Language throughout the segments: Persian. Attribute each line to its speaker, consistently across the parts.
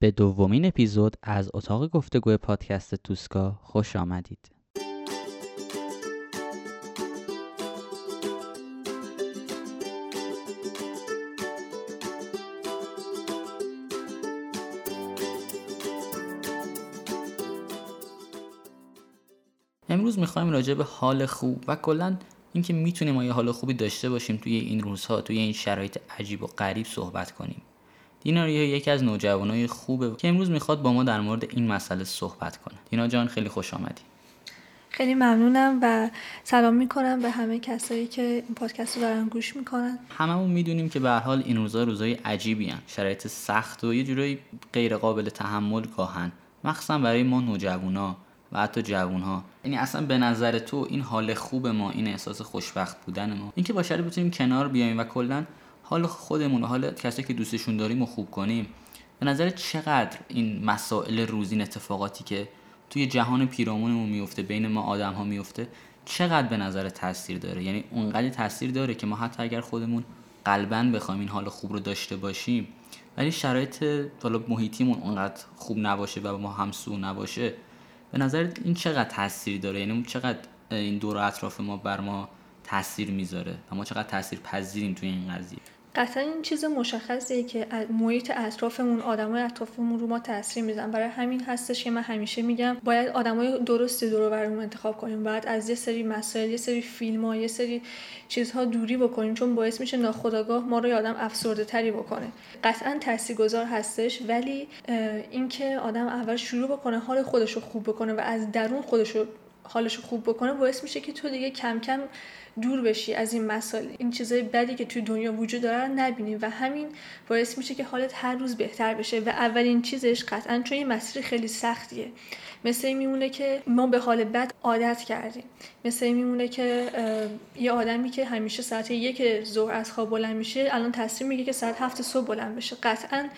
Speaker 1: به دومین اپیزود از اتاق گفتگوی پادکست توسکا خوش آمدید. امروز می‌خوایم راجع به حال خوب و کلا اینکه می‌تونیم ما حال خوبی داشته باشیم توی این روزها توی این شرایط عجیب و غریب صحبت کنیم دیناریا یکی از نوجوانای خوبه که امروز می‌خواد با ما در مورد این مسئله صحبت کنه. دینا جان خیلی خوش آمدی.
Speaker 2: خیلی ممنونم و سلام می‌کنم به همه کسایی که این پادکست رو دارن گوش می‌کنن.
Speaker 1: هممون می‌دونیم که به حال این روزا روزای عجیبی هن. شرایط سخت و یه جورایی غیر قابل تحمل گاهن مخصوصا برای ما نوجوانا و حتی جوون ها یعنی اصلا به نظر تو این حال خوب ما این احساس خوشبخت بودن ما. اینکه با بتونیم کنار بیایم و کلا حال خودمون و حال کسایی که دوستشون داریم و خوب کنیم به نظر چقدر این مسائل روزین اتفاقاتی که توی جهان پیرامونمون میفته بین ما آدم ها میفته چقدر به نظر تاثیر داره؟ یعنی اونقدر تاثیر داره که ما حتی اگر خودمون قلبا بخوایم این حال خوب رو داشته باشیم ولی شرایط حالا محیطیمون اونقدر خوب نباشه و ما همسو نباشه به نظر این چقدر تاثیر داره؟ یعنی چقدر این دور اطراف ما بر ما تاثیر می‌ذاره و ما چقدر تاثیر پذیریم توی این قضیه؟
Speaker 2: قطعا این چیز مشخصیه که محیط اطرافمون آدمای اطرافمون رو ما تاثیر میزن برای همین هستش که من همیشه میگم باید آدمای درستی دور برمون انتخاب کنیم. باید از یه سری مسائل یه سری فیلم ها یه سری چیزها دوری بکنیم چون باعث میشه ناخداگاه ما رو آدم افسرده تری بکنه. قطعا تاثیرگذار هستش ولی اینکه آدم اول شروع بکنه حال خودش رو خوب بکنه و از درون خودش رو حالش خوب بکنه باعث میشه که تو دیگه کم کم دور بشی از این مسائل. این چیزای بدی که توی دنیا وجود داره رو نبینی و همین باعث میشه که حالت هر روز بهتر بشه و اولین چیزش قطعا چون این مسیر خیلی سختیه. مثل این میمونه که ما به حال بد عادت کردیم. مثل این میمونه که یه آدمی که همیشه ساعت یک ظهر از خواب بلند میشه الان تصمیم میگه که ساعت هفت صبح بلند بشه. قطعا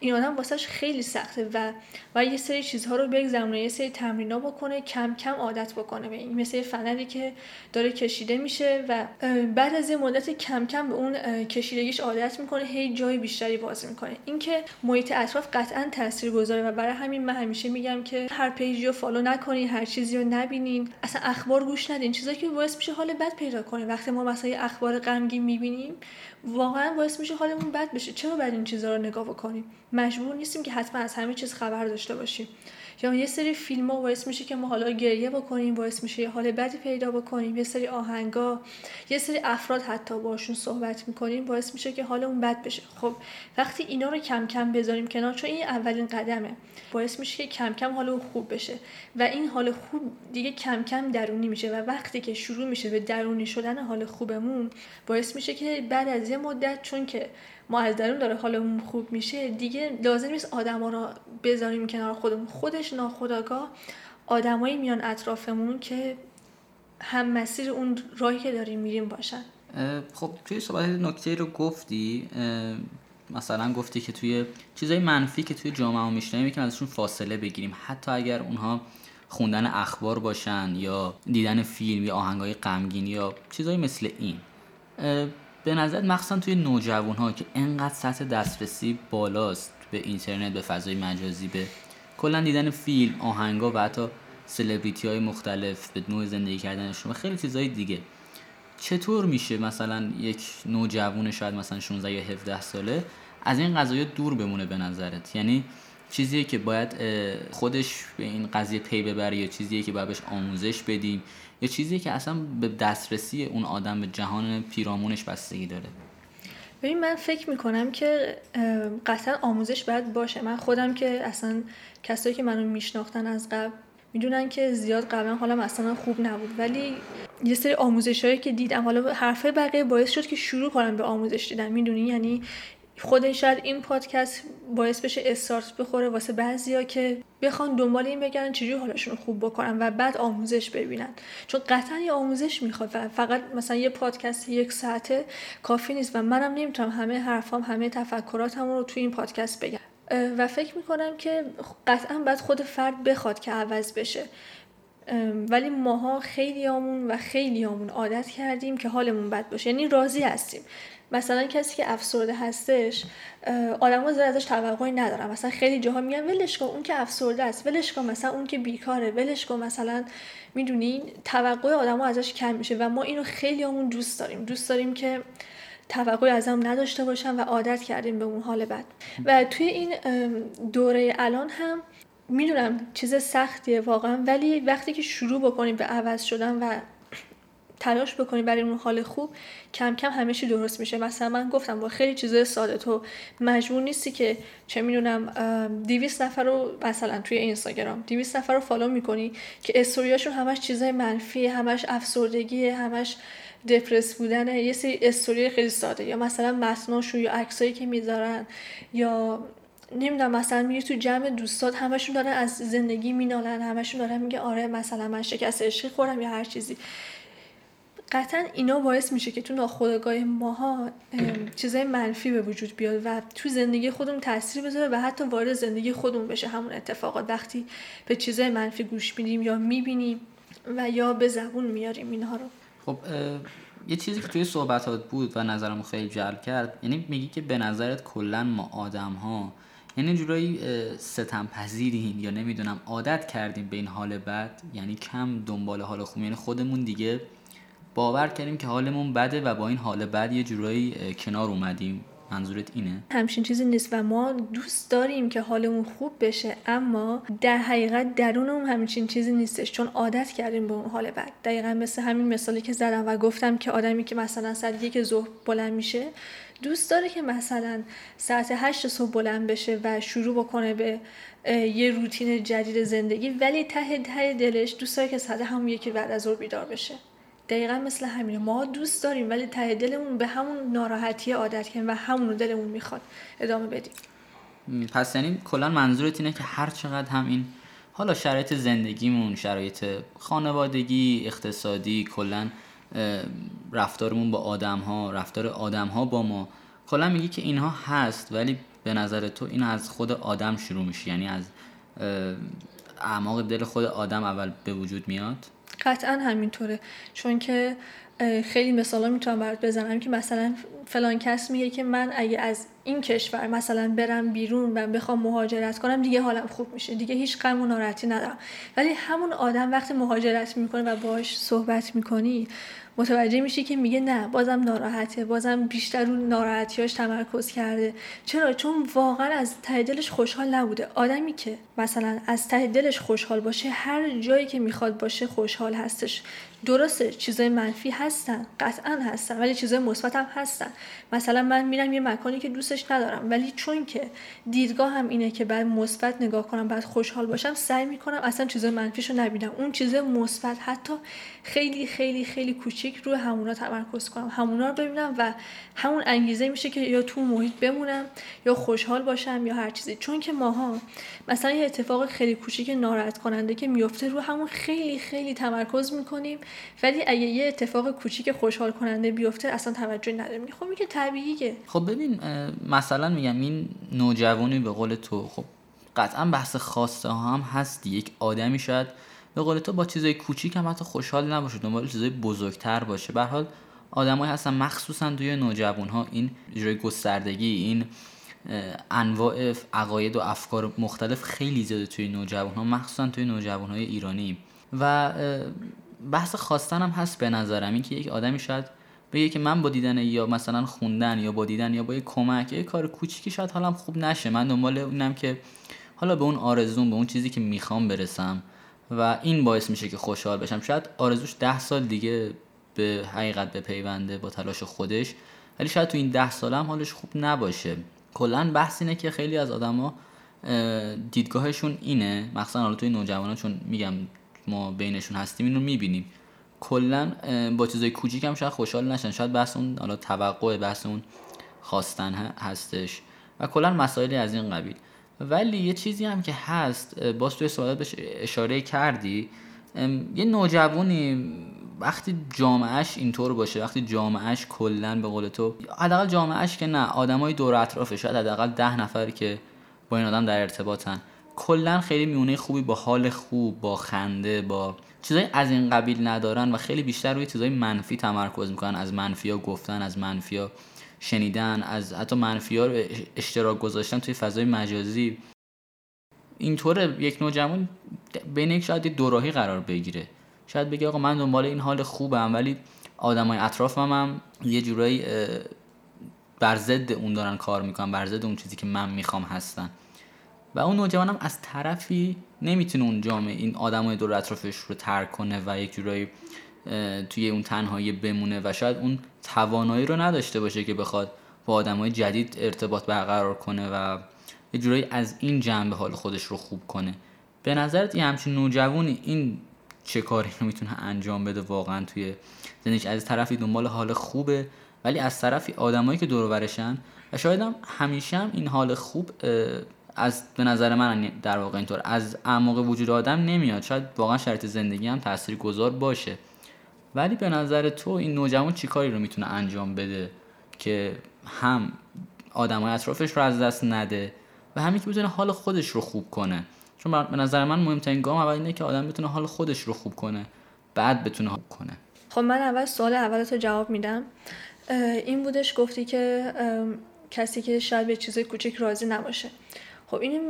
Speaker 2: این آدم واسهش خیلی سخته و و یه سری چیزها رو بگذرونه یه سری تمرینا بکنه کم کم عادت بکنه به این. مثل فنری که داره کشیده میشه و بعد از یه مدت کم کم به اون کشیدگیش عادت می‌کنه هی جای بیشتری باز می‌کنه. اینکه محیط اطراف قطعا تاثیر گذاره و برای همین من همیشه میگم که هر page ی رو follow نکنین هر چیزی رو نبینین اصلا اخبار گوش ندین. چیزایی که باعث میشه حال بد پیدا کنه. وقتی ما مثلا اخبار غمگین می‌بینیم واقعا باعث میشه حالمون بد بشه. چرا باید این چیزها رو نگاه بکنیم؟ مجبور نیستیم که حتما از همه چیز خبر داشته باشیم. یا یه سری فیلم ها باعث میشه که ما حالا گریه بکنیم باعث میشه یه حال بدی پیدا بکنیم یه سری آهنگا یه سری افراد حتی باشون صحبت می‌کنیم باعث میشه که حالمون بد بشه. خب وقتی اینا رو کم کم بذاریم کنار چون این اولین قدمه باعث میشه که کم کم حالمون خوب بشه و این حال خوب دیگه کم کم درونی میشه و وقتی که شروع میشه به درونی شدن حال خوبمون باعث میشه که بعد از یه مدت چون که ما از درون داره حالمون خوب میشه دیگه لازم نیست آدما رو بذاریم کنار خودمون. خودش ناخداگاه آدمایی میان اطرافمون که هم مسیر اون راهی که داریم میریم باشن.
Speaker 1: خب توی صحبت نکته رو گفتی مثلا گفتی که توی چیزای منفی که توی جامعه میشنیم یکم ازشون فاصله بگیریم. حتی اگر اونها خوندن اخبار باشن یا دیدن فیلم یا آهنگای غمگین یا چیزایی مثل این. به نظر مخصوصا توی نوجوان ها که انقدر سطح دسترسی بالاست به اینترنت به فضای مجازی به کلا دیدن فیلم آهنگا و حتی سلبریتی های مختلف به نوع زندگی کردنشون و خیلی چیزهای دیگه. چطور میشه مثلا یک نوجوان شاید مثلا 16 یا 17 ساله از این قضايا دور بمونه به نظرت؟ یعنی چیزیه که باید خودش به این قضیه پی ببره یا چیزیه که باید بهش آموزش بدیم یا چیزی که اصلا به دسترسی اون آدم به جهان پیرامونش بستگی داره؟
Speaker 2: ببین من فکر می‌کنم که قطعا آموزش باید باشه. من خودم که اصلا کسایی که منو میشناختن از قبل می‌دونن که زیاد قبلا حالا اصلا خوب نبود. ولی یه سری آموزش هایی که دیدم حالا حرفه بقیه باعث شد که شروع کنم به آموزش دیدن. می‌دونی؟ یعنی خود شاید این پادکست باعث بشه استارت بخوره واسه بعضیا که بخوان دنبال این بگردن چجوری حالشون خوب بکنن و بعد آموزش ببینن. چون قطعا یه آموزش می‌خواد و فقط مثلا یه پادکست یک ساعته کافی نیست و منم نمی‌تونم همه حرفام همه تفکراتم رو توی این پادکست بگم. و فکر می‌کنم که قطعا باید خود فرد بخواد که عوض بشه. ولی ماها خیلی آمون و خیلی آمون عادت کردیم که حالمون بد باشه. یعنی راضی هستیم. مثلا کسی که افسرده هستش آدم زیاد ازش توقعی ندارم مثلا خیلی جاها میگن ولش کن اون که افسرده است ولش کن مثلا اون که بیکاره ولش کن. مثلا می‌دونین توقع آدم ازش کم میشه و ما اینو خیلی همون دوست داریم. دوست داریم که توقعی ازم نداشته باشم و عادت کردیم به اون حال بد. و توی این دوره الان هم می‌دونم چیز سختیه واقعا ولی وقتی که شروع بکنیم به عوض شدن و تلاش بکنی برای اون حال خوب کم کم همه درست میشه. مثلا من گفتم با خیلی چیزای ساده تو مجبور نیستی که چه می‌دونم 200 نفر رو مثلا توی اینستاگرام 200 نفر رو فالو می‌کنی که استوریاشون همش چیزای منفی همش افسردگی همش دپرس بودنه. یه سری استوری خیلی ساده. یا مثلا متناشون یا عکسایی که می‌ذارن یا نمی‌دونم مثلا میری تو جمع دوستات همشون دارن از زندگی مینالن همشون دارن میگه آره مثلا من شکست عشقی خورم یا هر چیزی. قطعا اینا باعث میشه که تو ناخودآگاه ماها چیزای منفی به وجود بیاد و تو زندگی خودمون تاثیر بذاره و حتی وارد زندگی خودمون بشه همون اتفاقات. وقتی به چیزای منفی گوش میدیم یا می‌بینیم و یا به زبون میاریم اینها رو.
Speaker 1: خب یه چیزی که توی صحبتات بود و نظرمو خیلی جلب کرد یعنی میگی که به نظرت کلا ما آدم ها یعنی جورایی ستم پذیریم یا نمی‌دونم عادت کردیم به این حال بد یعنی کم دنبال حال خوب یعنی خودمون دیگه باور کردیم که حالمون بده و با این حال بد یه جورایی کنار اومدیم. منظورت اینه؟
Speaker 2: همچین چیزی نیست و ما دوست داریم که حالمون خوب بشه اما در حقیقت درونمون همچین چیزی نیستش. چون عادت کردیم به اون حال بد. دقیقا مثل همین مثالی که زدم و گفتم که آدمی که مثلا ساعت یک ظهر بلند میشه دوست داره که مثلا ساعت هشت صبح بلند بشه و شروع بکنه به یه روتین جدید زندگی ولی ته ته دلش دوست داره که ساعت همون یکی بعد از ظهر بیدار بشه. دقیقا مثل همینه. ما دوست داریم ولی ته دلمون به همون ناراحتی عادت کنیم و همون دلمون می‌خواد ادامه بدیم.
Speaker 1: پس یعنی کلا منظورت اینه که هر چقدر هم این حالا شرایط زندگیمون شرایط خانوادگی اقتصادی کلا رفتارمون با آدم ها رفتار آدم ها با ما. کلا میگی که اینها هست ولی به نظر تو این از خود آدم شروع میشه. یعنی از اعماق دل خود آدم اول به وجود میاد؟
Speaker 2: قطعا همینطوره. چون که خیلی مثالا می‌تونم برات بزنم که مثلا فلان کس میگه که من اگه از این کشور مثلا برم بیرون و بخوام مهاجرت کنم دیگه حالم خوب میشه. دیگه هیچ غم و ناراحتی ندارم. ولی همون آدم وقتی مهاجرت می‌کنه و باش صحبت می‌کنی متوجه میشی که میگه نه بازم ناراحته بازم بیشتر رو ناراحتیاش تمرکز کرده. چرا؟ چون واقعا از ته دلش خوشحال نبوده. آدمی که مثلا از ته دلش خوشحال باشه هر جایی که می‌خواد باشه خوشحال هستش. درسته چیزای منفی هستن قطعا هستن ولی چیزای مثبت هم هستن. مثلا من میرم یه مکانی که دوستش ندارم ولی چون که دیدگاه هم اینه که بعد مثبت نگاه کنم بعد خوشحال باشم سعی می‌کنم اصلا چیزای منفیشو نبینم. اون چیزای مثبت حتی خیلی خیلی خیلی کوچیک روی همونا تمرکز کنم. همونا رو ببینم و همون انگیزه میشه که یا تو محیط بمونم یا خوشحال باشم یا هر چیزی. چون که ماها مثلا یه اتفاق خیلی کوچیک ناراحت کننده که میفته رو همون خیلی خیلی تمرکز می‌کنیم. ولی اگه یه اتفاق کوچیک خوشحال کننده بیفته اصلا توجه نداریم. خب میگه طبیعیه.
Speaker 1: خب ببین مثلا میگم این نوجوانی به قول تو خب قطعا بحث خواسته ها هم هست. یک آدمی شاید به قول تو با چیزای کوچیک هم حتی خوشحال نباشه دنبال چیزای بزرگتر باشه. به حال آدمایی هستن مخصوصا توی نوجوان ها این جای گستردگی این انواع عقاید و افکار مختلف خیلی زیاده توی نوجوان ها مخصوصا توی نوجوان های ایرانی. و بحث خواستن هم هست به نظرم. این که یک آدمی شاید بگه که من با دیدن یا مثلا خوندن یا با دیدن یا با یک کمک یا کار کوچیکی شاید حالم خوب نشه. من دنبال اونم که حالا به اون آرزوم به اون چیزی که می‌خوام برسم. و این باعث میشه که خوشحال بشم. شاید آرزوش ده سال دیگه به حقیقت به پیونده با تلاش خودش ولی شاید تو این ده سال هم حالش خوب نباشه. کلا بحث اینه که خیلی از آدما دیدگاهشون اینه. مخصوصا حالا توی نوجوانان چون میگم ما بینشون هستیم اینو می‌بینیم. کلا با چیزای کوچیک هم شاید خوشحال نشن. شاید بحث اون حالا توقع بحث اون خواستن هستش. و کلا مسائلی از این قبیل. ولی یه چیزی هم که هست باز توی سوالات بهش اشاره کردی یه نوجوانی وقتی جامعهش اینطور باشه وقتی جامعهش کلا به قول تو حداقل جامعهش که نه آدمای دور اطرافش شاید حداقل ده نفر که با این آدم در ارتباطن. کلا خیلی میونه خوبی با حال خوب با خنده با چیزای از این قبیل ندارن و خیلی بیشتر روی چیزای منفی تمرکز می‌کنن از منفی ها گفتن از منفی ها شنیدن از حتی منفی ها رو اشتراک گذاشتن توی فضای مجازی. اینطوره یک نوجوان بین یک شاید دوراهی قرار بگیره. شاید بگه آقا من دنبال این حال خوبم ولی آدمای اطرافم هم یه جورایی بر ضد اون دارن کار می‌کنن بر ضد اون چیزی که من می‌خوام هستن. و اون نوجوانم از طرفی نمی‌تونه اون جامعه این آدمای دور اطرافش رو ترک کنه و یک جورایی توی اون تنهایی بمونه و شاید اون توانایی رو نداشته باشه که بخواد با آدمای جدید ارتباط برقرار کنه و یه جورایی از این جنبه حال خودش رو خوب کنه. به نظرت یه همچین نوجوانی این چه کاری رو می‌تونه انجام بده واقعا توی زندگیش؟ از طرفی دنبال حال خوبه ولی از طرفی آدمایی که دور برشن و شاید هم همیشه هم این حال خوب از به نظر من در واقع اینطور از اعماق وجود آدم نمیاد. شاید واقعا شرط زندگی هم تاثیر گذار باشه. ولی به نظر تو این نوجوان چیکاری رو می‌تونه انجام بده که هم آدمای اطرافش رو از دست نده و همین که بتونه حال خودش رو خوب کنه؟ چون به نظر من مهمترین گام اول اینه که آدم بتونه حال خودش رو خوب کنه بعد بتونه خوب کنه.
Speaker 2: خب من اول سوال اولتو جواب میدم. این بودش گفتی که کسی که شاید به چیز کوچک راضی نباشه. خب این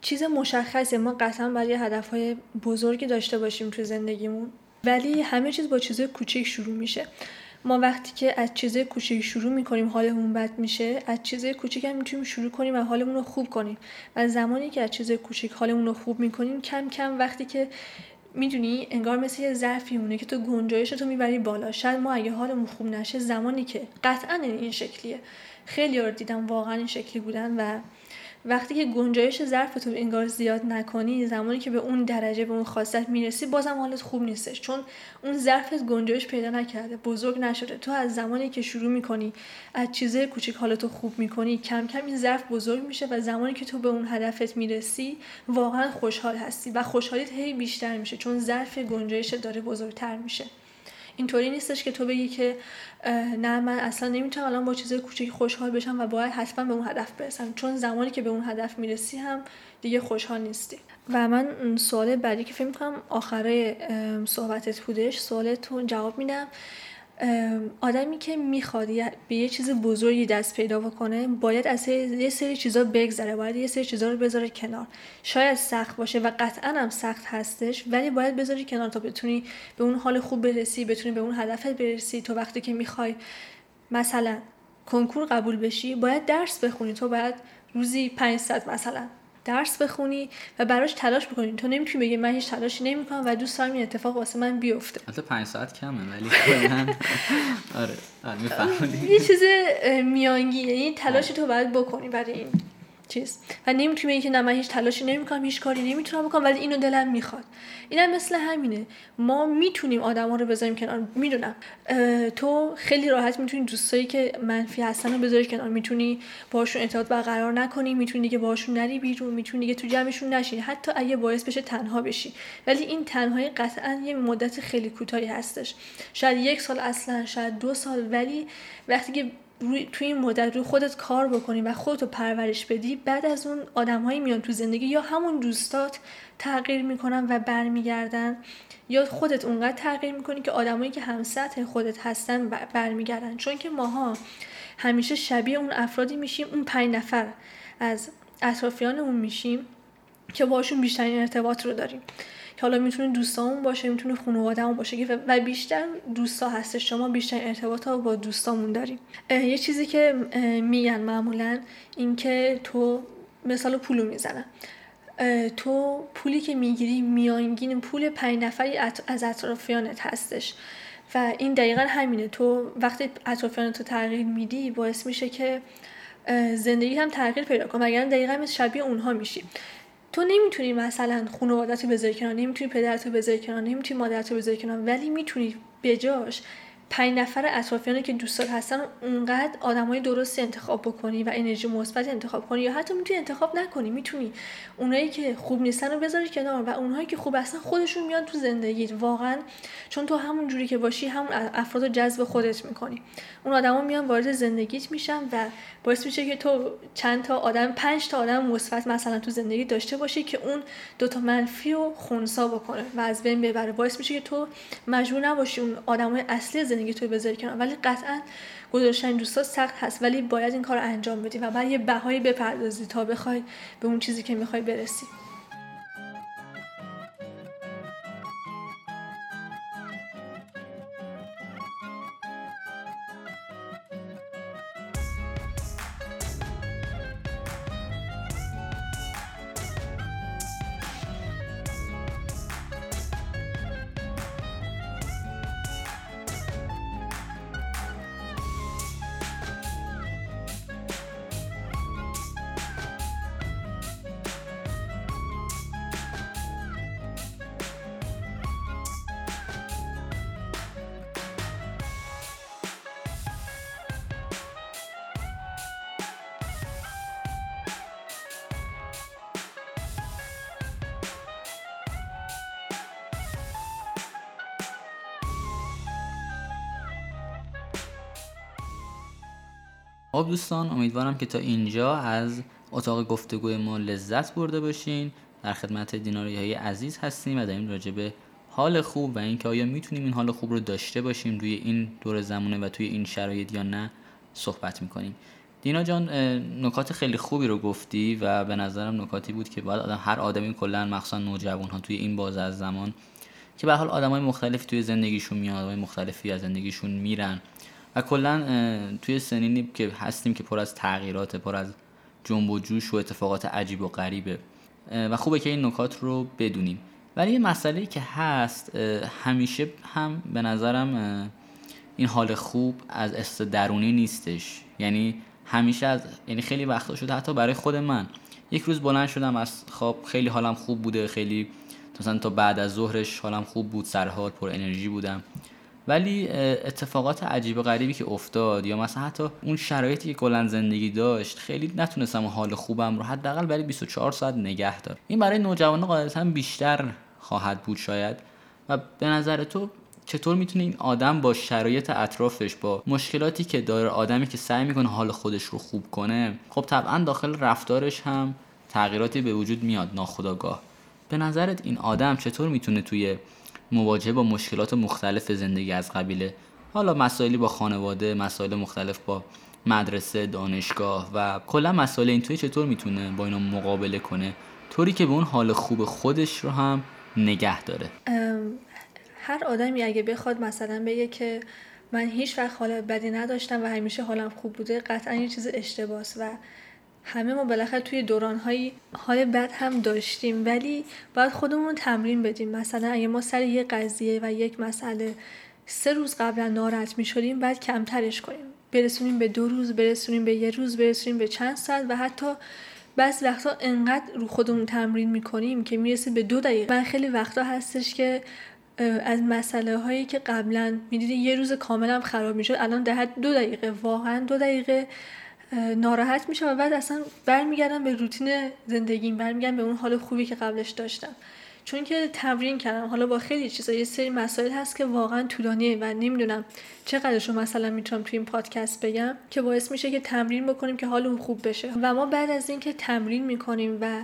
Speaker 2: چیز مشخصه. ما قطعا برای هدفهای بزرگی داشته باشیم تو زندگیمون. ولی همه چیز با چیز کوچک شروع میشه. ما وقتی که از چیز کوچیک شروع می‌کنیم حالمون بد میشه از چیز کوچیک هم می‌تونیم شروع کنیم و حالمون رو خوب کنیم. و زمانی که از چیز کوچیک حالمون رو خوب می‌کنیم کم کم وقتی که می‌دونی انگار مثل یه ظرفی مونه که تو گنجایش تو می‌بری بالا. شاید ما اگه حالمون خوب نشه زمانی که قطعا این شکلیه. خیلی رو دیدم واقعا این شکلی بودن و وقتی که گنجایش ظرف تو انگار زیاد نکنی زمانی که به اون درجه به اون خاصیت می‌رسی بازم حالت خوب نیستش. چون اون ظرفت گنجایش پیدا نکرده بزرگ نشده. تو از زمانی که شروع می‌کنی از چیزای کوچیک حالتو خوب می‌کنی کم کم این ظرف بزرگ میشه و زمانی که تو به اون هدفت می‌رسی واقعا خوشحال هستی و خوشحالیت هی بیشتر میشه. چون ظرف گنجایش داره بزرگتر میشه. اینطوری نیستش که تو بگی که نه من اصلا نمی‌تونم الان با چیزای کوچیک خوشحال بشم و باید حتما به اون هدف برسم. چون زمانی که به اون هدف می‌رسی هم دیگه خوشحال نیستی. و من سوال بعدی که فکر می‌کنم آخره صحبتت بودش سوالتون جواب میدم. آدمی که می‌خواد به یه چیز بزرگی دست پیدا بکنه باید از یه سری چیزا بگذره باید یه سری چیزا رو بذاره کنار. شاید سخت باشه و قطعا هم سخت هستش ولی باید بذاری کنار تا بتونی به اون حال خوب برسی بتونی به اون هدفت برسی. تو وقتی که می‌خوای مثلا کنکور قبول بشی باید درس بخونی. تو باید روزی 500 مثلا درس بخونی و براش تلاش بکنی. تو نمی‌تونی بگی من هیچ تلاشی نمی‌کنم و دوست دارم این اتفاق واسه من بیفته.
Speaker 1: البته 5 ساعت کمه ولی آره آره
Speaker 2: یه چیز میانگی یعنی تلاشی تو باید بکنی برای این. چیز. و نمی‌تونی که نه من هیچ تلاشی نمی‌کنم هیچ کاری نمی‌تونم بکنم ولی اینو دلم می‌خواد. اینم مثل همینه. ما می‌تونیم آدما رو بذاریم کنار. می‌دونم. تو خیلی راحت می‌تونی دوستایی که منفی هستن رو بذاری کنار. می‌تونی باشون ارتباط برقرار نکنی می‌تونی دیگه باشون نری بیرون می‌تونی دیگه تو جمعشون نشینی حتی اگه باعث بشه تنها بشی. ولی این تنهایی قطعا یه مدت خیلی کوتاهی هستش. شاید یک سال اصلا شاید دو سال. ولی وقتی که روی توی این مدت روی خودت کار بکنی و خودتو پرورش بدی بعد از اون آدمهایی میان تو زندگی یا همون دوستات تغییر می‌کنن و برمیگردن یا خودت اونقدر تغییر می‌کنی که آدمایی که هم سطح خودت هستن برمیگردن. چون که ماها همیشه شبیه اون افرادی میشیم اون پنج نفر از اطرافیانمون میشیم که باشون بیشترین ارتباط رو داریم. که حالا می‌تونه دوستامون باشه می‌تونه خانوادهمون باشه و بیشتر دوستا هستش. شما بیشتر ارتباط ها با دوستامون داریم. یه چیزی که میگن معمولا اینکه تو مثال پولو می‌زنن تو پولی که می‌گیری میانگین پول پنج نفری از اطرافیانت هستش. و این دقیقا همینه. تو وقتی اطرافیانت رو تغییر میدی باعث میشه که زندگی هم تغییر پیدا کنه. وگرنه دقیقا مثل شبیه اونها میشی. تو نمی‌تونی مثلا خانوادت رو بذاری کنار نمی‌تونی پدرت رو بذاری کنار نمی‌تونی مادرت رو بذاری کنار ولی می‌تونی بجاش پنج نفر اطرافیانه که دوست هستن اونقدر آدمای درستی انتخاب بکنی و انرژی مثبت انتخاب کنی یا حتی می‌تونی انتخاب نکنی می‌تونی اونایی که خوب نیستن رو بذاری کنار و اونهایی که خوب هستن خودشون میان تو زندگیت واقعا چون تو همون جوری که باشی همون افراد رو جذب خودت می‌کنی. اون آدما میان وارد زندگیت میشن و باعث میشه که تو چند تا آدم پنج تا آدم مثبت مثلا تو زندگی داشته باشی که اون دوتا منفی و خونسا بکنه و از بین ببره. باعث میشه که تو مجبور نباشی اون آدمای اصلی تو بذاری کنار. ولی قطعا گذاشتن دوستا سخت هست. ولی باید این کار انجام بدی و بعد یه بهایی بپردازی تا بخوای به اون چیزی که می‌خوای برسی.
Speaker 1: خب دوستان امیدوارم که تا اینجا از اتاق گفتگوی ما لذت برده باشین. در خدمت دیناری های عزیز هستیم و داریم راجع به حال خوب و اینکه آیا می‌تونیم این حال خوب رو داشته باشیم روی این دور زمانه و توی این شرایط یا نه صحبت می‌کنیم. دینا جان نکات خیلی خوبی رو گفتی و به نظرم نکاتی بود که باید آدم هر آدمی کلا مخصوصا نوجوان ها توی این بازه از زمان که به حال آدمای مختلفی توی زندگیشون میاد آدمای مختلفی از زندگیشون میرن. و کلا توی سنینی که هستیم که پر از تغییرات پر از جنب و جوش و اتفاقات عجیب و غریبه. و خوبه که این نکات رو بدونیم. ولی یه مسئله که هست همیشه هم به نظرم این حال خوب از است درونی نیستش. یعنی همیشه از یعنی خیلی وقتا شده حتی برای خود من. یک روز بلند شدم از خواب خیلی حالم خوب بوده خیلی مثلا تا بعد از ظهرش حالم خوب بود سرحال پر انرژی بودم. ولی اتفاقات عجیب و غریبی که افتاد یا مثلا حتی اون شرایطی که کلا زندگی داشت خیلی نتونستم حال خوبم رو حداقل برای 24 ساعت نگه دار این برای نوجوانان قاعدتا بیشتر خواهد بود شاید. و به نظر تو چطور می‌تونه این آدم با شرایط اطرافش با مشکلاتی که داره آدمی که سعی می‌کنه حال خودش رو خوب کنه خب طبعا داخل رفتارش هم تغییراتی به وجود میاد ناخداگاه به نظرت این آدم چطور می‌تونه توی مواجهه با مشکلات مختلف زندگی از قبیله. حالا مسائلی با خانواده مسائل مختلف با مدرسه دانشگاه و کلا مسائل این توی چطور می‌تونه با اینا مقابله کنه؟ طوری که به اون حال خوب خودش رو هم نگه داره.
Speaker 2: هر آدمی اگه بخواد مثلا بگه که من هیچ وقت حال بدی نداشتم و همیشه حالم خوب بوده قطعا یه چیز اشتباس و همه ما بالاخره توی دورانهایی حال بد هم داشتیم ولی باید خودمون تمرین بدیم. مثلا اگه ما سر یه قضیه و یک مسئله سه روز قبلا ناراحت می شدیم بعد کمترش کنیم. برسونیم به دو روز برسونیم به یه روز برسونیم به چند ساعت و حتی بس وقتا انقدر رو خودمون تمرین می‌کنیم که می‌رسه به دو دقیقه. من خیلی وقتا هستش که از مسئله هایی که قبلا می‌دیدی یه روز کاملا خراب می‌شد الان ده دو دقیقه واقعا دو دقیقه. ناراحت میشم و بعد اصلا برمیگردم به روتین زندگیم برمیگردم به اون حال خوبی که قبلش داشتم. چون که تمرین کردم. حالا با خیلی چیزا یه سری مسائل هست که واقعا طولانیه و نمی‌دونم چقدرشو مثلا می‌تونم توی این پادکست بگم که باعث میشه که تمرین بکنیم که حالمون خوب بشه. و ما بعد از اینکه تمرین می‌کنیم و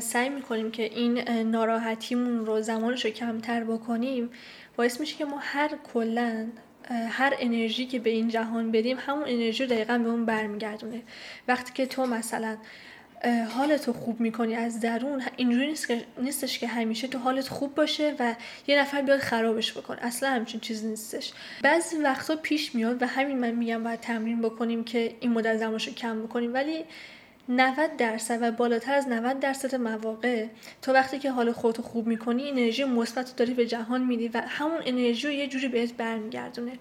Speaker 2: سعی می‌کنیم که این ناراحتیمون رو زمانش رو کمتر بکنیم باعث میشه که ما هر کلا هر انرژی که به این جهان بدیم همون انرژی رو دقیقا به اون برمیگردونه. وقتی که تو مثلا حالت رو خوب می‌کنی از درون اینجوری نیست که نیستش که همیشه تو حالت خوب باشه و یه نفر بیاد خرابش بکن اصلا همچین چیزی نیستش. بعضی وقتا پیش میاد و همین من میگم باید تمرین بکنیم که این مدت زمانش رو کم بکنیم. ولی 90 درصد و بالاتر از 90 درصد مواقع تو وقتی که حال خودتو خوب می‌کنی انرژی مثبت داری به جهان میدی و همون انرژی رو یه جوری بهت برمیگردونه.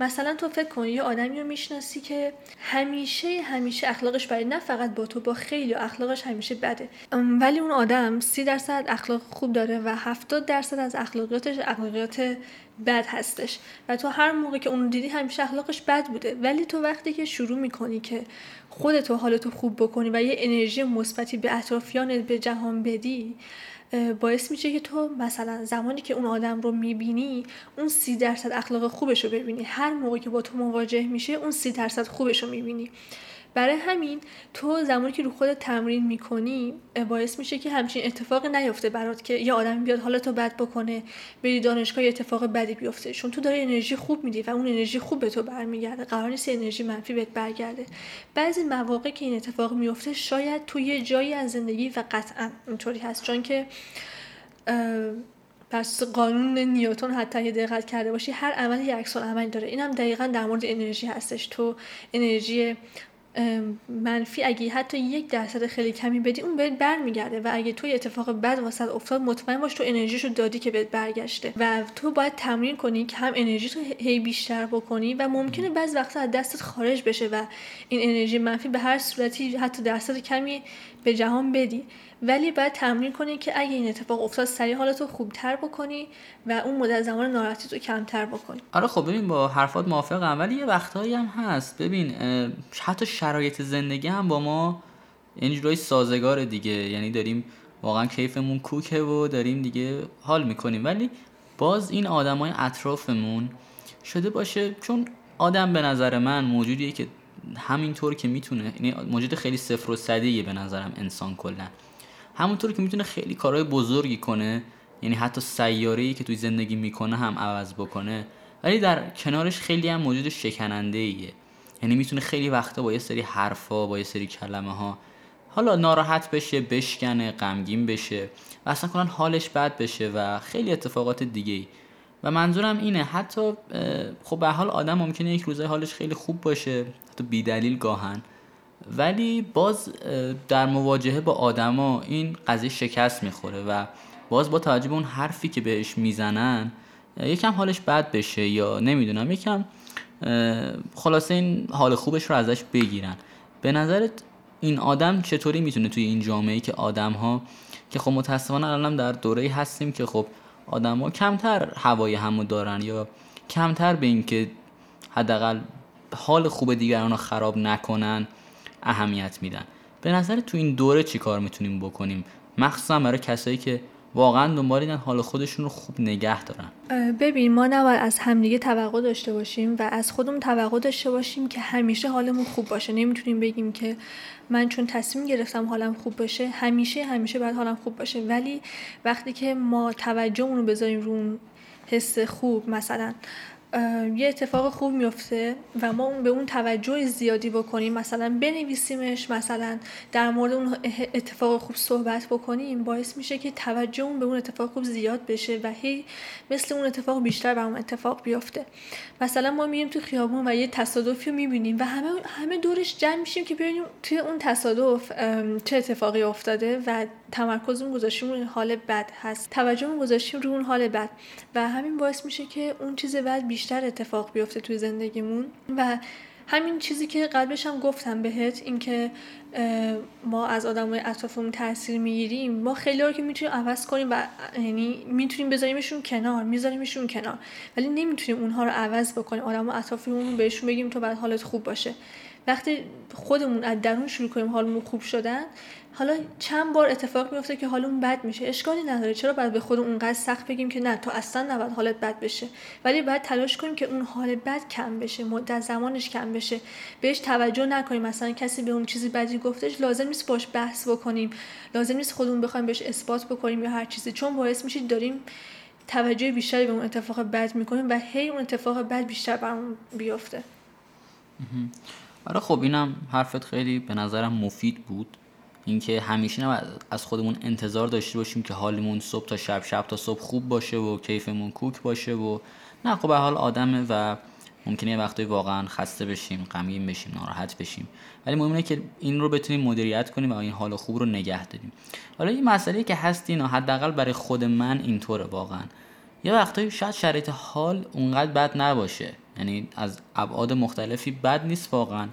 Speaker 2: مثلا تو فکر کن یه آدمی رو می‌شناسی که همیشه همیشه اخلاقش بده نه فقط با تو با خیلی اخلاقش همیشه بده. ولی اون آدم 30 درصد اخلاق خوب داره و 70 درصد از اخلاقیاتش اخلاقیات بد هستش. و تو هر موقع که اون دیدی همیشه اخلاقش بد بوده. ولی تو وقتی که شروع می‌کنی که خودتو حالتو خوب بکنی و یه انرژی مثبتی به اطرافیانت به جهان بدی باعث میشه که تو مثلا زمانی که اون آدم رو می‌بینی اون سی درصد اخلاق خوبش رو ببینی. هر موقع که با تو مواجه میشه اون سی درصد خوبش رو می‌بینی. برای همین تو زمانی که رو خودت تمرین می‌کنی باعث میشه که همچین اتفاقی نیفته برات که یه آدمی بیاد حالا تو بد بکنه بری دانشگاه اتفاق بدی بیفته. چون تو داری انرژی خوب میدی و اون انرژی خوب به تو برمیگرده. قرار نیست انرژی منفی بهت برگرده. بعضی مواقع که این اتفاق میفته شاید تو یه جایی از زندگی و قطعا اینطوری هست. چون که پس قانون نیوتون حتی یه دقت کرده باشی هر عمل یک عکس عمل داره. اینم دقیقا در مورد انرژی هستش. تو انرژی منفی اگه حتی یک درصد خیلی کمی بدی اون بهت برمیگرده و اگه توی اتفاق بد واسط افتاد مطمئن باش تو انرژیشو دادی که بهت برگشته و تو باید تمرین کنی که هم انرژی تو هی بیشتر بکنی و ممکنه بعض وقتا از دستت خارج بشه و این انرژی منفی به هر صورتی حتی درصد کمی به جهان بدی. ولی باید تمرین کنی که اگه این اتفاق افتاد سریع حالتو خوبتر بکنی و اون مدت زمان ناراحتی رو کمتر بکنی.
Speaker 1: آره خب ببین با حرفات موافقم ولی یه وقتهایی هم هست. ببین حتی شرایط زندگی هم با ما اینجورای سازگار دیگه. یعنی داریم واقعا کیفمون کوکه و داریم دیگه حال می‌کنیم. ولی باز این آدمای اطرافمون شده باشه چون آدم به نظر من موجودیه که همینطور که می‌تونه یعنی موجود خیلی صفر و صدیه به نظرم انسان کلا. همونطور که می‌تونه خیلی کارهای بزرگی کنه یعنی حتی سیاره که توی زندگی می‌کنه هم عوض بکنه. ولی در کنارش خیلی هم موجود شکننده ایه یعنی می‌تونه خیلی وقتا با یه سری حرفا با یه سری کلمه ها حالا ناراحت بشه بشکنه غمگین بشه و اصلا کنن حالش بد بشه و خیلی اتفاقات دیگه ای و منظورم اینه حتی خب به حال آدم ممکنه یک روزه حالش خیلی خوب باشه حتی بیدلیل گاهن. ولی باز در مواجهه با آدما این قضیه شکست می‌خوره و باز با توجه به اون حرفی که بهش می‌زنن یکم حالش بد بشه یا نمی‌دونم یکم خلاصه این حال خوبش رو ازش بگیرن. به نظرت این آدم چطوری می‌تونه توی این جامعه که آدم ها که خب متاسفانه الان در دوره هستیم که خب آدم ها کمتر هوای همو دارن یا کمتر به اینکه حداقل حال خوب دیگران رو خراب نکنن اهمیت میدن. به نظر تو این دوره چی کار می‌تونیم بکنیم؟ مخصوصا برای کسایی که واقعا دنبال این حال خودشون رو خوب نگه دارن.
Speaker 2: ببین ما نباید از همدیگه توقع داشته باشیم و از خودمون توقع داشته باشیم که همیشه حالمون خوب باشه. نمی‌تونیم بگیم که من چون تصمیم گرفتم حالم خوب باشه همیشه همیشه باید حالم خوب باشه. ولی وقتی که ما توجهمون رو بذاریم رو حس خوب مثلا یه اتفاق خوب میفته و ما اون به اون توجه زیادی بکنیم. مثلا بنویسیمش مثلا در مورد اون اتفاق خوب صحبت بکنیم. باعث میشه که توجه اون به اون اتفاق خوب زیاد بشه و هی مثل اون اتفاق بیشتر بر اون اتفاق بیفته. مثلا ما میریم تو خیابون و یه تصادفی رو می‌بینیم و همه همه دورش جمع میشیم که ببینیم توی اون تصادف چه اتفاقی افتاده و تمرکزمون گذاشتیم روی حال بد هست. توجهمون گذاشتیم روی اون حال بد و همین باعث میشه که اون چیز بد بیشتر اتفاق بیفته توی زندگیمون و همین چیزی که قبلش هم گفتم بهت اینکه ما از آدمای اطرافمون تاثیر می‌گیریم. ما خیلی رو که می‌تونیم عوض کنیم و یعنی می‌تونیم بذاریمشون کنار میذاریمشون کنار. ولی نمی‌تونیم اونها رو عوض بکنیم. آدم اطرافمون بهشون بگیم تو بعد حالت خوب باشه. وقتی خودمون از درون شروع کنیم حالمون خوب شدن حالا چند بار اتفاق میفته که حالمون بد میشه. اشکالی نداره. چرا باید به خودمون اونقدر سخت بگیم که نه تو اصلا نباید حالت بد بشه؟ ولی باید تلاش کنیم که اون حال بد کم بشه مدت زمانش کم بشه. بهش توجه نکنیم. مثلا کسی به اون چیزی بدی گفتش لازم نیست باش بحث بکنیم. لازم نیست خودمون بخوایم بهش اثبات بکنیم یا هر چیزی. چون باعث میشه داریم توجه بیشتری به اون اتفاق بد می‌کنیم و هی اون اتفاق بد بیشتر برامون بیفته.
Speaker 1: آره خب اینم حرفت خیلی به نظرم مفید بود. اینکه همیشه نباید از خودمون انتظار داشته باشیم که حالمون صبح تا شب شب تا صبح خوب باشه و کیفمون کوک باشه و نه خب به حال آدمه و ممکنه یه وقتایی واقعا خسته بشیم غمگین بشیم ناراحت بشیم. ولی مهمه که این رو بتونیم مدیریت کنیم و این حال خوب رو نگه داریم. حالا این مسئله که هست اینا حداقل برای خود من اینطوره واقعا. یه وقتایی شاید شرایط حال اونقدر بد نباشه. یعنی از ابعاد مختلفی بد نیست واقعا.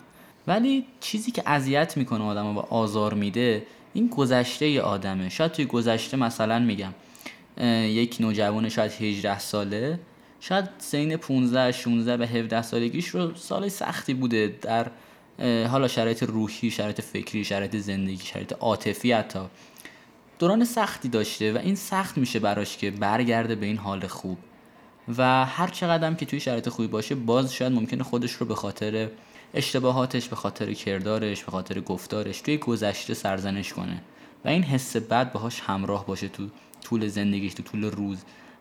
Speaker 1: ولی چیزی که اذیت می‌کنه آدم و آزار میده این گذشته ی آدمه. شاید توی گذشته مثلا میگم یک نوجوان شاید 18 ساله شاید سین 15 16 به 17 سالگیش رو سال سختی بوده در حالا شرایط روحی شرایط فکری شرایط زندگی شرایط عاطفی حتی. دوران سختی داشته و این سخت میشه براش که برگرده به این حال خوب. و هر چقدر که توی شرایط خوبی باشه باز شاید ممکنه خودش رو به خاطر اشتباهاتش به خاطر کردارش به خاطر گفتارش توی گذشته سرزنش کنه. و این حس بد باهاش همراه باشه تو طول زندگیش تو طول روز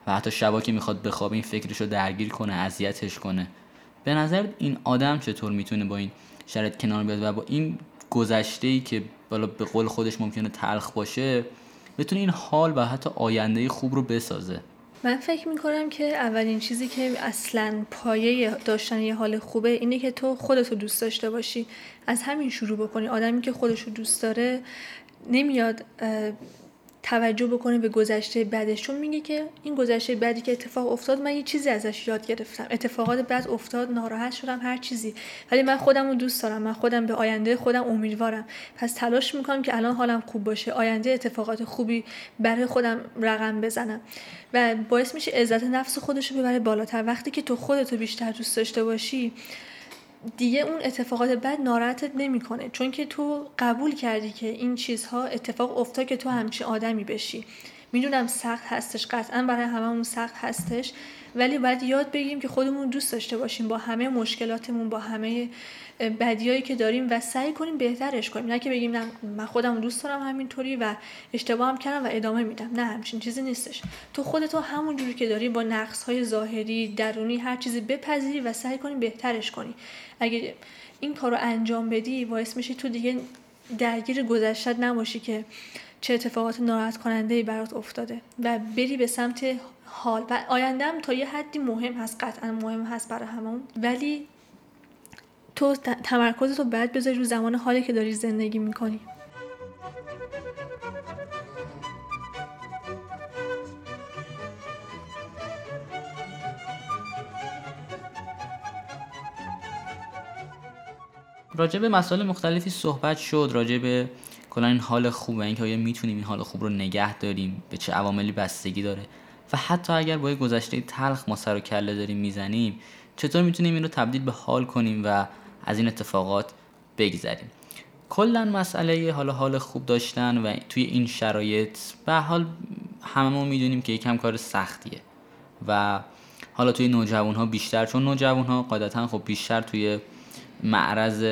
Speaker 1: و حتی شبا که می‌خواد بخوابه این فکرش رو درگیر کنه اذیتش کنه. به نظر این آدم چطور می‌تونه با این شرط کنار بیاد و با این گذشته ای که بالا به قول خودش ممکنه تلخ باشه بتونه این حال و حتی آینده خوب رو بسازه؟
Speaker 2: من فکر می‌کنم که اولین چیزی که اصلا پایه داشتن یه حال خوبه اینه که تو خودتو دوست داشته باشی از همین شروع بکنی. آدمی که خودشو دوست داره نمیاد توجه بکنه به گذشته بعدش چون میگه که این گذشته بعدی که اتفاق افتاد من یه چیزی ازش یاد گرفتم. اتفاقات بعد افتاد ناراحت شدم هر چیزی. ولی من خودم رو دوست دارم من خودم به آینده خودم امیدوارم. پس تلاش می‌کنم که الان حالم خوب باشه آینده اتفاقات خوبی برای خودم رقم بزنم. و باعث میشه عزت نفس خودش رو ببره بالاتر. وقتی که تو خودتو بیشتر دوست داشته باشی دیگه اون اتفاقات بد ناراحتت نمی‌کنه چون که تو قبول کردی که این چیزها اتفاق افتاد که تو همچین آدمی بشی. می‌دونم سخت هستش قطعا برای هممون سخت هستش ولی باید یاد بگیریم که خودمون دوست داشته باشیم با همه مشکلاتمون با همه بدیایی که داریم و سعی کنیم بهترش کنیم. نه که بگیم نه من خودم دوست دارم همینطوری و اشتباه هم کردم و ادامه میدم. نه همچین چیزی نیستش. تو خودتو همون جوری که داری با نقص های ظاهری درونی هر چیزی بپذیری و سعی کنی بهترش کنی. اگه این کار رو انجام بدی باعث میشی تو دیگه درگیر گذشتت نباشی که چه اتفاقات ناراحت کننده ای برات افتاده و بری به سمت حال. و آیندهم تا یه حدی مهم هست قطعا مهم هست برای همون ولی تو تمرکز رو بعد بذاری رو زمان حالی که داری زندگی می‌کنی.
Speaker 1: راجع به مسائل مختلفی صحبت شد راجع به کلا این حال خوب و اینکه آیا می‌تونیم این حال خوب رو نگه داریم؟ به چه عواملی بستگی داره؟ و حتی اگر با یه گذشته تلخ ما سر و کله داریم می‌زنیم چطور می‌تونیم این رو تبدیل به حال کنیم و از این اتفاقات بگذریم؟ کلا مسئله حالا حال خوب داشتن و توی این شرایط به حال هممون می‌دونیم که یکم کار سختیه و حالا توی نوجوان ها بیشتر چون نوجوان ها قاعدتا خب بیشتر توی معرض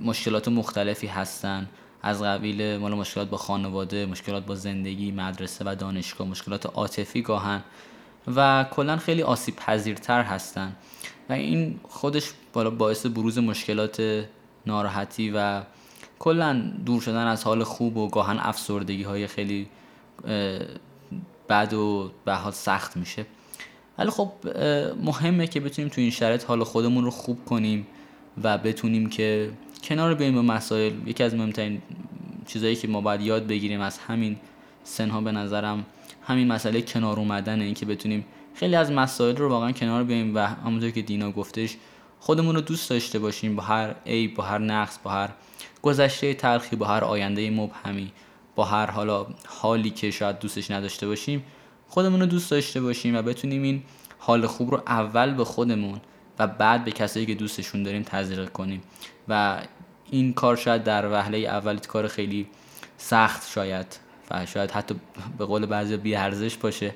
Speaker 1: مشکلات مختلفی هستن. از قبیل مال مشکلات با خانواده مشکلات با زندگی مدرسه و دانشگاه مشکلات عاطفی گاهن و کلا خیلی آسیب پذیرتر هستن. و این خودش باعث بروز مشکلات ناراحتی و کلا دور شدن از حال خوب و گاهن افسردگی های خیلی بد و به حال سخت میشه. ولی خب مهمه که بتونیم تو این شرایط حال خودمون رو خوب کنیم و بتونیم که کنار بیایم با مسائل یکی از مهمترین چیزایی که ما باید یاد بگیریم از همین سنها به نظرم همین مسئله کنار اومدن این که بتونیم خیلی از مسائل رو واقعا کنار بیایم و همونطور که دینا گفتش خودمون رو دوست داشته باشیم با هر عیب با هر نقص با هر گذشته تلخی با هر آینده مبهمی با هر حالا حالی که شاید دوستش نداشته باشیم خودمون رو دوست داشته باشیم و بتونیم این حال خوب رو اول به خودمون و بعد به کسایی که دوستشون داریم تزریق کنیم. و این کار شاید در وهله اول کار خیلی سخت شاید و شاید حتی به قول بعضی بی ارزش باشه.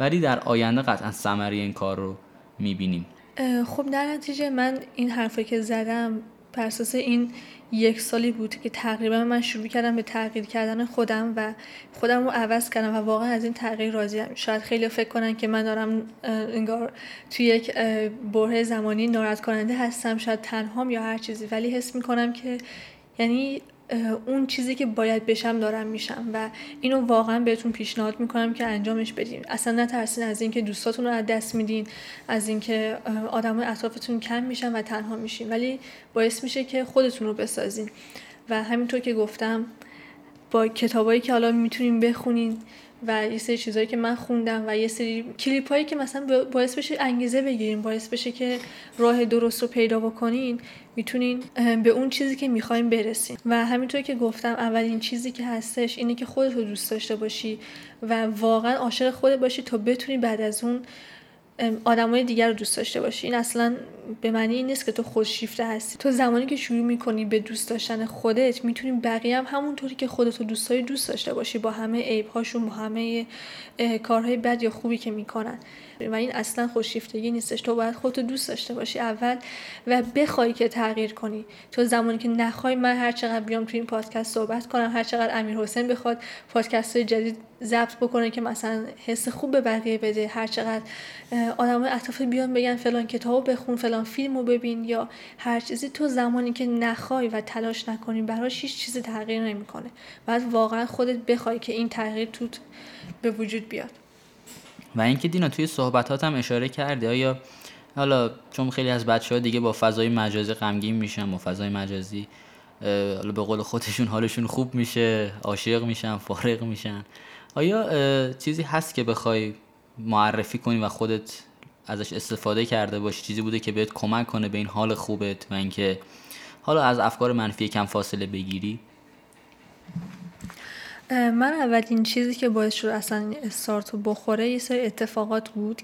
Speaker 1: ولی در آینده قطعا ثمره این کار رو می‌بینیم.
Speaker 2: خب در نتیجه من این حرفی که زدم بر این یک سالی بود که تقریبا من شروع کردم به تغییر کردن خودم و خودم رو عوض کردم و واقعا از این تغییر راضیم شاید خیلی فکر کنن که من دارم انگار توی یک بره زمانی ناراحت کننده هستم شاید تنهام یا هر چیزی. ولی حس می‌کنم که یعنی اون چیزی که باید بشم دارم میشم و اینو واقعا بهتون پیشنهاد می‌کنم که انجامش بدین. اصلا نترسین از اینکه دوستاتون رو از دست میدین از اینکه آدم اطرافتون کم میشن و تنها میشین. ولی باعث میشه که خودتون رو بسازین. و همینطور که گفتم با کتابایی که حالا می‌تونین بخونین و یه سری چیزهایی که من خوندم و یه سری کلیپ هایی که مثلا باعث بشه انگیزه بگیرین باعث بشه که راه درست رو پیدا بکنین می‌تونین به اون چیزی که می‌خوایم برسین. و همینطور که گفتم اولین چیزی که هستش اینه که خودت رو دوست داشته باشی و واقعا عاشق خودت باشی تا بتونی بعد از اون آدمای دیگر رو دوست داشته باشی. این اصلا به معنی این نیست که تو خودشیفته هستی. تو زمانی که شروع می‌کنی به دوست داشتن خودت می‌تونی بقیه هم همونطوری که خودت رو دوست داری دوست داشته باشی با همه عیبهاشون با همه کارهای بد یا خوبی که می‌کنن. و این اصلا خودشیفتگی نیستش. تو باید خودتو دوست داشته باشی اول و بخوای که تغییر کنی. تو زمانی که نخوای من هر چقدر بیام تو این پادکست صحبت کنم هر چقدر امیر حسین بخواد پادکست های جدید ضبط بکنه که مثلا حس خوب به بقیه بده هر چقدر آدمای اطراف بیان بگن فلان کتابو بخون فلان فیلمو ببین یا هر چیزی تو زمانی که نخوای و تلاش نکنی براش هیچ چیزی تغییر نمی‌کنه. بعد واقعا خودت بخوای که این تغییر توت به وجود بیاد.
Speaker 1: و اینکه دینا توی صحبتات هم اشاره کردی آیا حالا چون خیلی از بچه ها دیگه با فضای مجازی غمگین میشن با فضای مجازی حالا به قول خودشون حالشون خوب میشه عاشق میشن فارغ میشن آیا چیزی هست که بخوای معرفی کنی و خودت ازش استفاده کرده باشی چیزی بوده که بهت کمک کنه به این حال خوبت و اینکه حالا از افکار منفی کم فاصله بگیری.
Speaker 2: من اولین چیزی که باعث شد اصلا این استارت رو بخوره یه سری اتفاقات بود.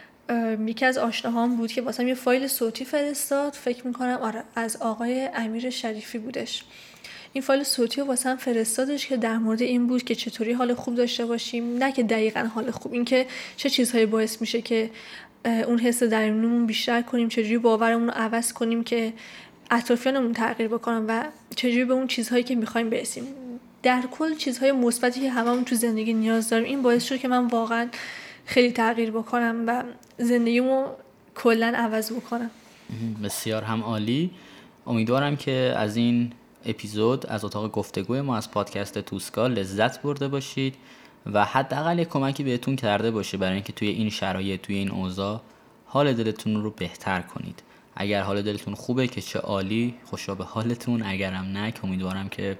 Speaker 2: یکی از آشناهام بود که واسم یه فایل صوتی فرستاد. فکر می‌کنم آره از آقای امیر شریفی بودش. این فایل صوتی رو واسم فرستادش که در مورد این بود که چطوری حال خوب داشته باشیم. نه که دقیقا حال خوب این که چه چیزهایی باعث میشه که اون حس درونمون بیشتر کنیم چجوری باورمون رو عوض کنیم که اطرافیانمون تغییر بکنم و چجوری به اون چیزهایی که می‌خوایم برسیم. در کل چیزهای مثبتی که هممون تو زندگی نیاز داریم این باعث شد که من واقعا خیلی تغییر بکنم و زندگیمو کلا عوض بکنم.
Speaker 1: بسیار. هم عالی. امیدوارم که از این اپیزود از اتاق گفتگوی ما از پادکست توسکا لذت برده باشید. و حداقل یک کمکی بهتون کرده باشه برای اینکه توی این شرایط توی این اوضاع حال دلتون رو بهتر کنید. اگر حال دلتون خوبه که چه عالی خوشا به حالتون. اگرم نه که امیدوارم که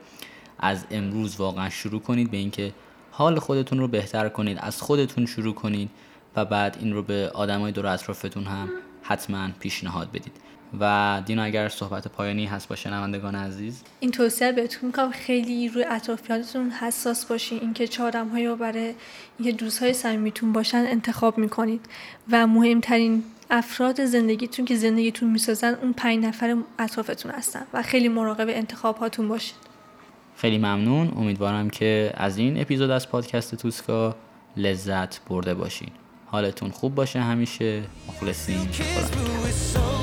Speaker 1: از امروز واقعا شروع کنید به اینکه حال خودتون رو بهتر کنید از خودتون شروع کنید و بعد این رو به آدمای دور اطرافتون هم حتما پیشنهاد بدید. و دینا اگر صحبت پایانی هست با شنوندگان عزیز.
Speaker 2: این توصیه بهتون می‌کنم. خیلی روی اطرافیانتون حساس باشین. اینکه چه آدمهایی رو برای اینکه دوستهای صمیمیتون باشن انتخاب می‌کنید. و مهمترین افراد زندگیتون که زندگیتون می‌سازن اون پنج نفر اطرافتون هستن و خیلی مراقب انتخاب هاتون باشین.
Speaker 1: خیلی ممنون. امیدوارم که از این اپیزود از پادکست توسکا لذت برده باشین. حالتون خوب باشه همیشه. مخلصین. خدا